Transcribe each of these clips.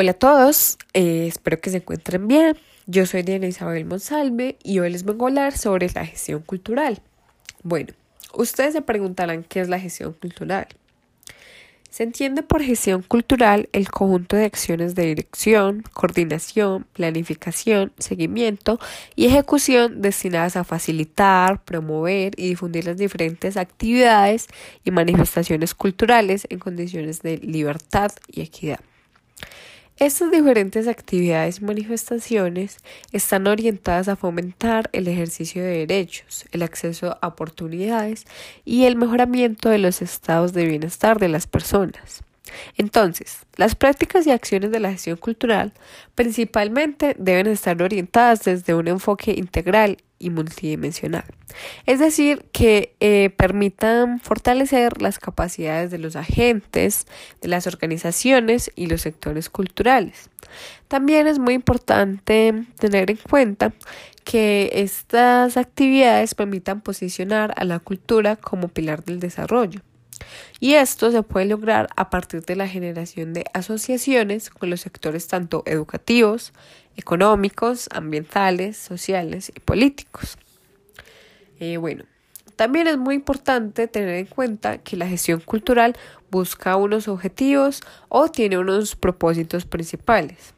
Hola a todos, eh, espero que se encuentren bien. Yo soy Diana Isabel Monsalve y hoy les vengo a hablar sobre la gestión cultural. Bueno, ustedes se preguntarán qué es la gestión cultural. Se entiende por gestión cultural el conjunto de acciones de dirección, coordinación, planificación, seguimiento y ejecución destinadas a facilitar, promover y difundir las diferentes actividades y manifestaciones culturales en condiciones de libertad y equidad. Estas diferentes actividades y manifestaciones están orientadas a fomentar el ejercicio de derechos, el acceso a oportunidades y el mejoramiento de los estados de bienestar de las personas. Entonces, las prácticas y acciones de la gestión cultural principalmente deben estar orientadas desde un enfoque integral y multidimensional. Es decir, que eh, permitan fortalecer las capacidades de los agentes, de las organizaciones y los sectores culturales. También es muy importante tener en cuenta que estas actividades permitan posicionar a la cultura como pilar del desarrollo. Y esto se puede lograr a partir de la generación de asociaciones con los sectores tanto educativos, económicos, ambientales, sociales y políticos. Eh, bueno, también es muy importante tener en cuenta que la gestión cultural busca unos objetivos o tiene unos propósitos principales.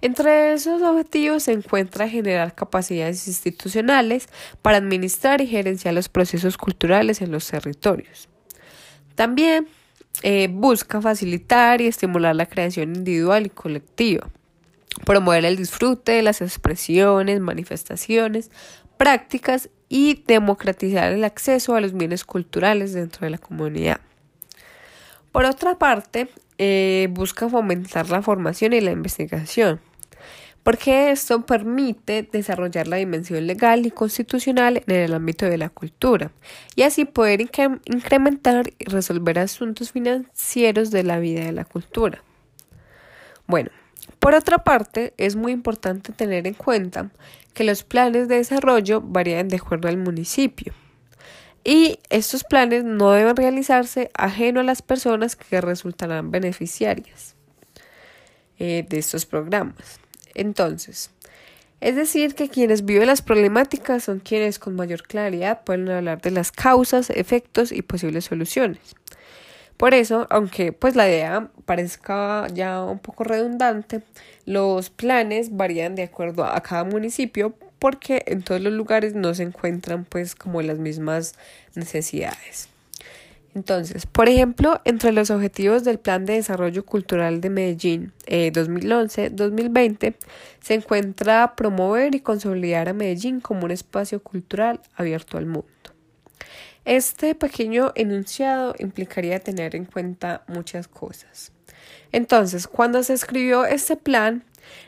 Entre esos objetivos se encuentra generar capacidades institucionales para administrar y gerenciar los procesos culturales en los territorios. También eh, busca facilitar y estimular la creación individual y colectiva promover el disfrute de las expresiones, manifestaciones, prácticas y democratizar el acceso a los bienes culturales dentro de la comunidad. Por otra parte, eh, busca fomentar la formación y la investigación, porque esto permite desarrollar la dimensión legal y constitucional en el ámbito de la cultura y así poder incrementar y resolver asuntos financieros de la vida de la cultura. Bueno, por otra parte, es muy importante tener en cuenta que los planes de desarrollo varían de acuerdo al municipio. Y estos planes no deben realizarse ajeno a las personas que resultarán beneficiarias eh, de estos programas. Entonces, es decir, que quienes viven las problemáticas son quienes con mayor claridad pueden hablar de las causas, efectos y posibles soluciones. Por eso, aunque pues la idea parezca ya un poco redundante, los planes varían de acuerdo a cada municipio porque en todos los lugares no se encuentran pues como las mismas necesidades. Entonces, por ejemplo, entre los objetivos del Plan de Desarrollo Cultural de Medellín 2011-2020 eh, se encuentra promover y consolidar a Medellín como un espacio cultural abierto al mundo. Este pequeño enunciado implicaría tener en cuenta muchas cosas. Entonces, cuando se escribió este plan,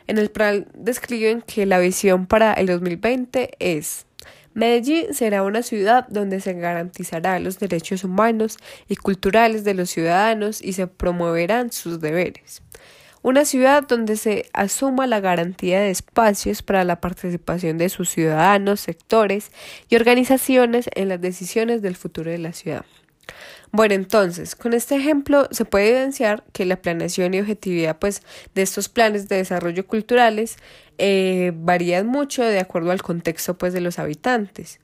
en el plan describen que la visión para el 2020 es Medellín será una ciudad donde se garantizará los derechos humanos y culturales de los ciudadanos y se promoverán sus deberes. Una ciudad donde se asuma la garantía de espacios para la participación de sus ciudadanos, sectores y organizaciones en las decisiones del futuro de la ciudad. Bueno, entonces, con este ejemplo se puede evidenciar que la planeación y objetividad pues, de estos planes de desarrollo culturales eh, varían mucho de acuerdo al contexto pues, de los habitantes.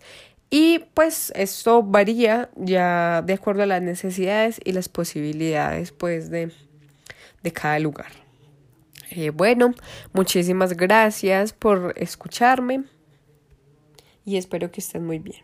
Y pues esto varía ya de acuerdo a las necesidades y las posibilidades pues, de, de cada lugar. Eh, bueno, muchísimas gracias por escucharme y espero que estén muy bien.